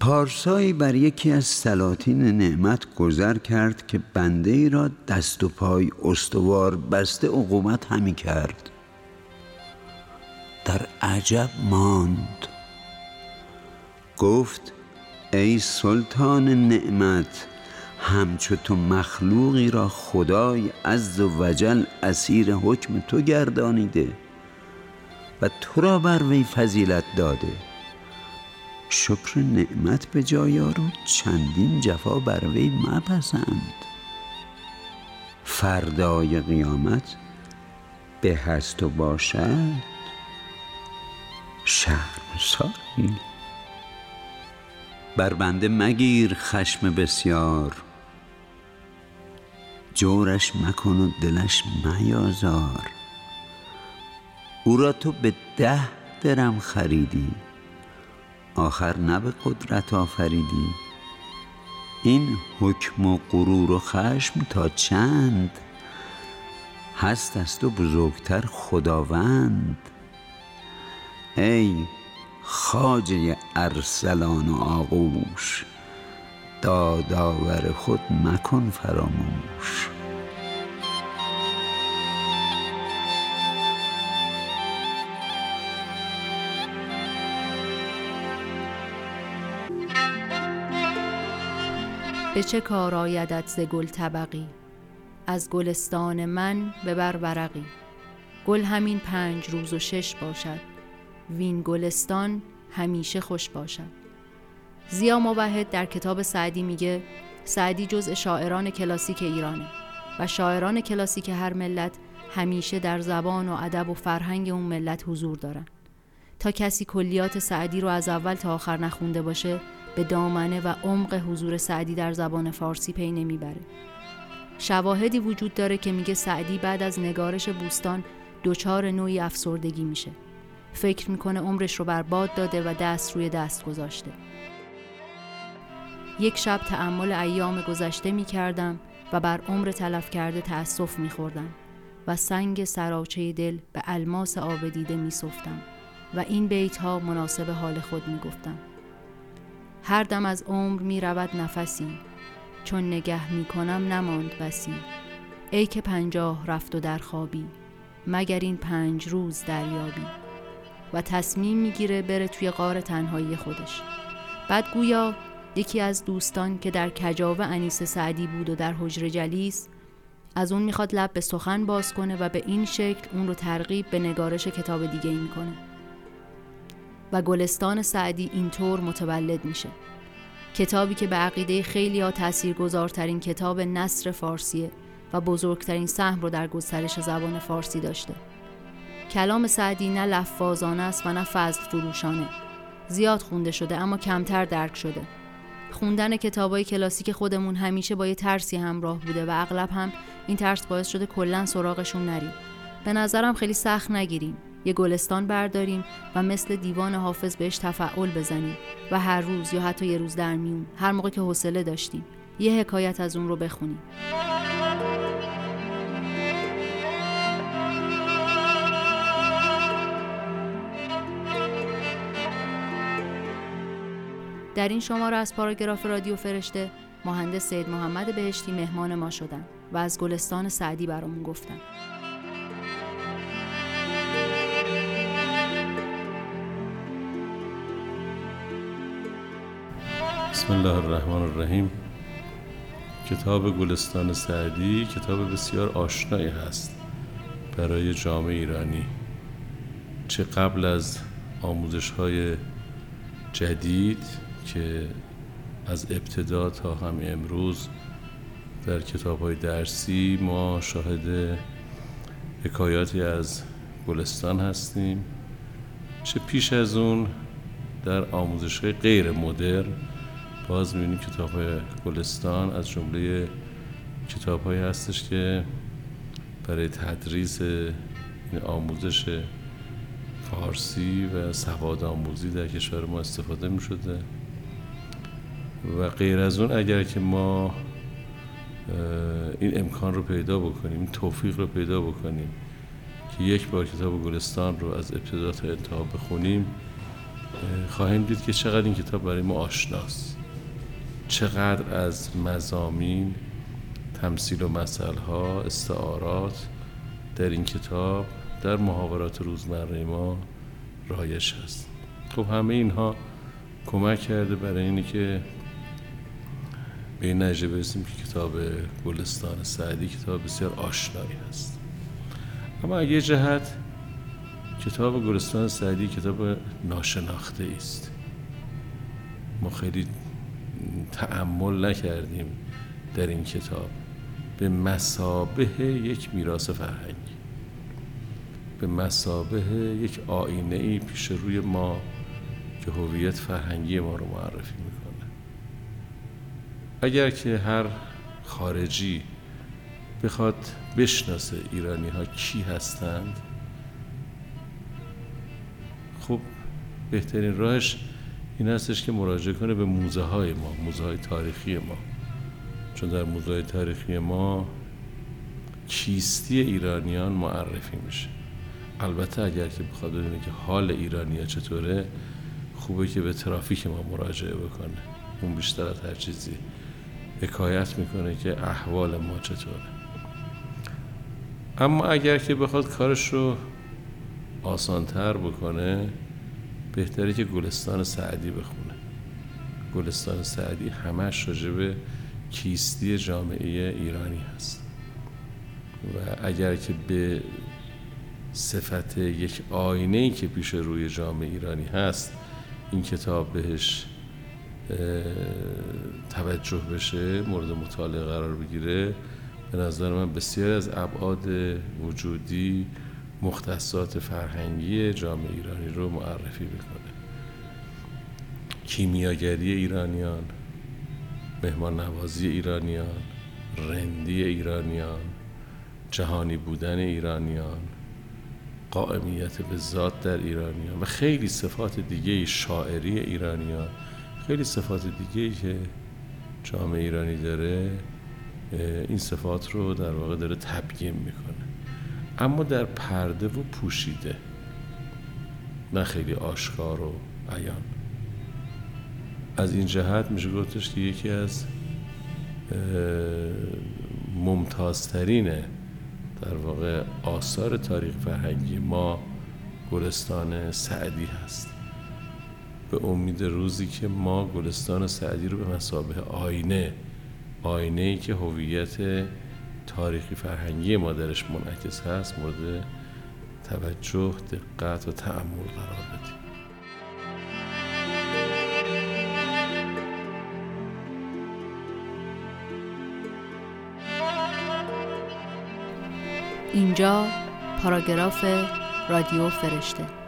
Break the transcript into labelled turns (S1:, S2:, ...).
S1: پارسایی بر یکی از سلاطین نعمت گذر کرد که بنده ای را دست و پای استوار بسته عقوبت همی کرد. در عجب ماند. گفت ای سلطان نعمت همچو تو مخلوقی را خدای عز و وجل اسیر حکم تو گردانیده و تو را بر وی فضیلت داده. شکر نعمت به جای و چندین جفا بر وی مپسند. فردای قیامت به هست و باشد. شرمساری بر بنده مگیر خشم بسیار. جورش مکن و دلش میازار. او را تو به ده درم خریدی. آخر نه به قدرت آفریدی. این حکم و غرور و خشم تا چند؟ هست است و بزرگتر خداوند. ای خاجه ارسلان و آغوش دادآور خود مکن فراموش.
S2: به چه کار آیدت ز گل طبقی؟ از گلستان من ببر ورقی. گل همین پنج روز و شش باشد وین گلستان همیشه خوش باشد. زیا موحد در کتاب سعدی میگه سعدی جزء شاعران کلاسیک ایرانه و شاعران کلاسیک هر ملت همیشه در زبان و ادب و فرهنگ اون ملت حضور دارن. تا کسی کلیات سعدی رو از اول تا آخر نخونده باشه به دامنه و عمق حضور سعدی در زبان فارسی پی نمی‌بره. شواهدی وجود داره که میگه سعدی بعد از نگارش بوستان دچار نوعی افسردگی میشه. فکر می‌کنه عمرش رو برباد داده و دست روی دست گذاشته. یک شب تعمل ایام گذشته می کردم و بر عمر تلف کرده تأسف می خوردم و سنگ سراچه دل به الماس آبدیده می صفتم و این بیت ها مناسب حال خود می گفتم. هر دم از عمر می رود نفسی چون نگه می کنم نماند بسی. ای که پنجاه رفت و در خوابی مگر این پنج روز دریابی؟ و تصمیم می‌گیره بره توی غار تنهایی خودش. بعد گویا یکی از دوستان که در کجاوه انیس سعدی بود و در حجر جلیس از اون می‌خواد لب به سخن باز کنه و به این شکل اون رو ترغیب به نگارش کتاب دیگه ای می‌کنه. و گلستان سعدی اینطور متولد میشه. کتابی که به عقیده خیلی ها تأثیر گذارترین کتاب نصر فارسیه و بزرگترین سهم رو در گسترش زبان فارسی داشته. کلام سعدی نه لفظانه است و نه فضل فروشانه. زیاد خونده شده اما کمتر درک شده. خوندن کتابای کلاسیک خودمون همیشه با یه ترسی همراه بوده و اغلب هم این ترس باعث شده کلا سراغشون نریم. به نظرم خیلی سخت نگیریم. یه گلستان برداریم و مثل دیوان حافظ بهش تفعول بزنیم و هر روز یا حتی یه روز در میون هر موقع که حوصله داشتیم یه حکایت از اون رو بخونیم. در این شماره از پاراگراف رادیو فرشته مهندس سید محمد بهشتی مهمان ما شدن و از گلستان سعدی برامون گفتن.
S3: بسم الله الرحمن الرحیم. کتاب گلستان سعدی کتاب بسیار آشنایی هست برای جامعه ایرانی. چه قبل از آموزش های جدید که از ابتدا تا همین امروز در کتاب های درسی ما شاهد حکایاتی از گلستان هستیم. چه پیش از اون در آموزش های غیر مدر باز می‌بینیم کتاب گلستان از جمله کتاب های هستش که برای تدریس آموزش فارسی و سواد آموزی در کشور ما استفاده می شده و غیر از اون اگر که ما این امکان رو پیدا بکنیم این توفیق رو پیدا بکنیم که یک بار کتاب گلستان رو از ابتدا تا انتها بخونیم خواهیم دید که چقدر این کتاب برای ما آشناست. چقدر از مزامین تمثیل و مثل ها استعارات در این کتاب در محاورات روزمره ما رایش هست. خب همه اینها کمک کرده برای اینی که به این نجه برسیم که کتاب گلستان سعدی کتاب بسیار آشنایی هست. اما اگه جهت کتاب گلستان سعدی کتاب ناشناخته است. ما خیلی تعمل نکردیم در این کتاب. به مسابه یک میراث فرهنگی به مسابه یک آینه ای پیش روی ما که هویت فرهنگی ما رو معرفی می‌کنه. اگر که هر خارجی بخواد بشناسه ایرانی ها کی هستند خب بهترین راهش این هستش که مراجعه کنه به موزه های ما موزه های تاریخی ما. چون در موزه های تاریخی ما کیستی ایرانیان معرفی میشه. البته اگر که بخواد بدونه که حال ایرانیا چطوره خوبه که به ترافیک ما مراجعه بکنه. اون بیشتر از هر چیزی حکایت می‌کنه که احوال ما چطوره. اما اگر که بخواد کارش رو آسانتر بکنه بهتره که گلستان سعدی بخونه. گلستان سعدی همش راجب کیستی جامعه ایرانی هست. و اگر که به صفت یک آینه ای که پیش روی جامعه ایرانی هست این کتاب بهش توجه بشه مورد مطالعه قرار بگیره به نظر من بسیار از ابعاد وجودی مختصات فرهنگی جامعه ایرانی رو معرفی می‌کنه کیمیاگری ایرانیان مهمان نوازی ایرانیان رندی ایرانیان جهانی بودن ایرانیان قائمیت به ذات در ایرانیان و خیلی صفات دیگه شاعری ایرانیان. خیلی صفات دیگه که جامعه ایرانی داره این صفات رو در واقع داره تبیین می‌کنه. اما در پرده و پوشیده. نه خیلی آشکار و عیان. از این جهت میشه گفتش که یکی از ممتازترین در واقع آثار تاریخ فرهنگی ما گلستان سعدی هست. به امید روزی که ما گلستان سعدی رو به مسابه آینه آینه ای که هویت تاریخی فرهنگی ما درش منعکس هست مورد توجه دقت و تعمل قرار بدیم.
S2: اینجا پاراگراف رادیو فرشته.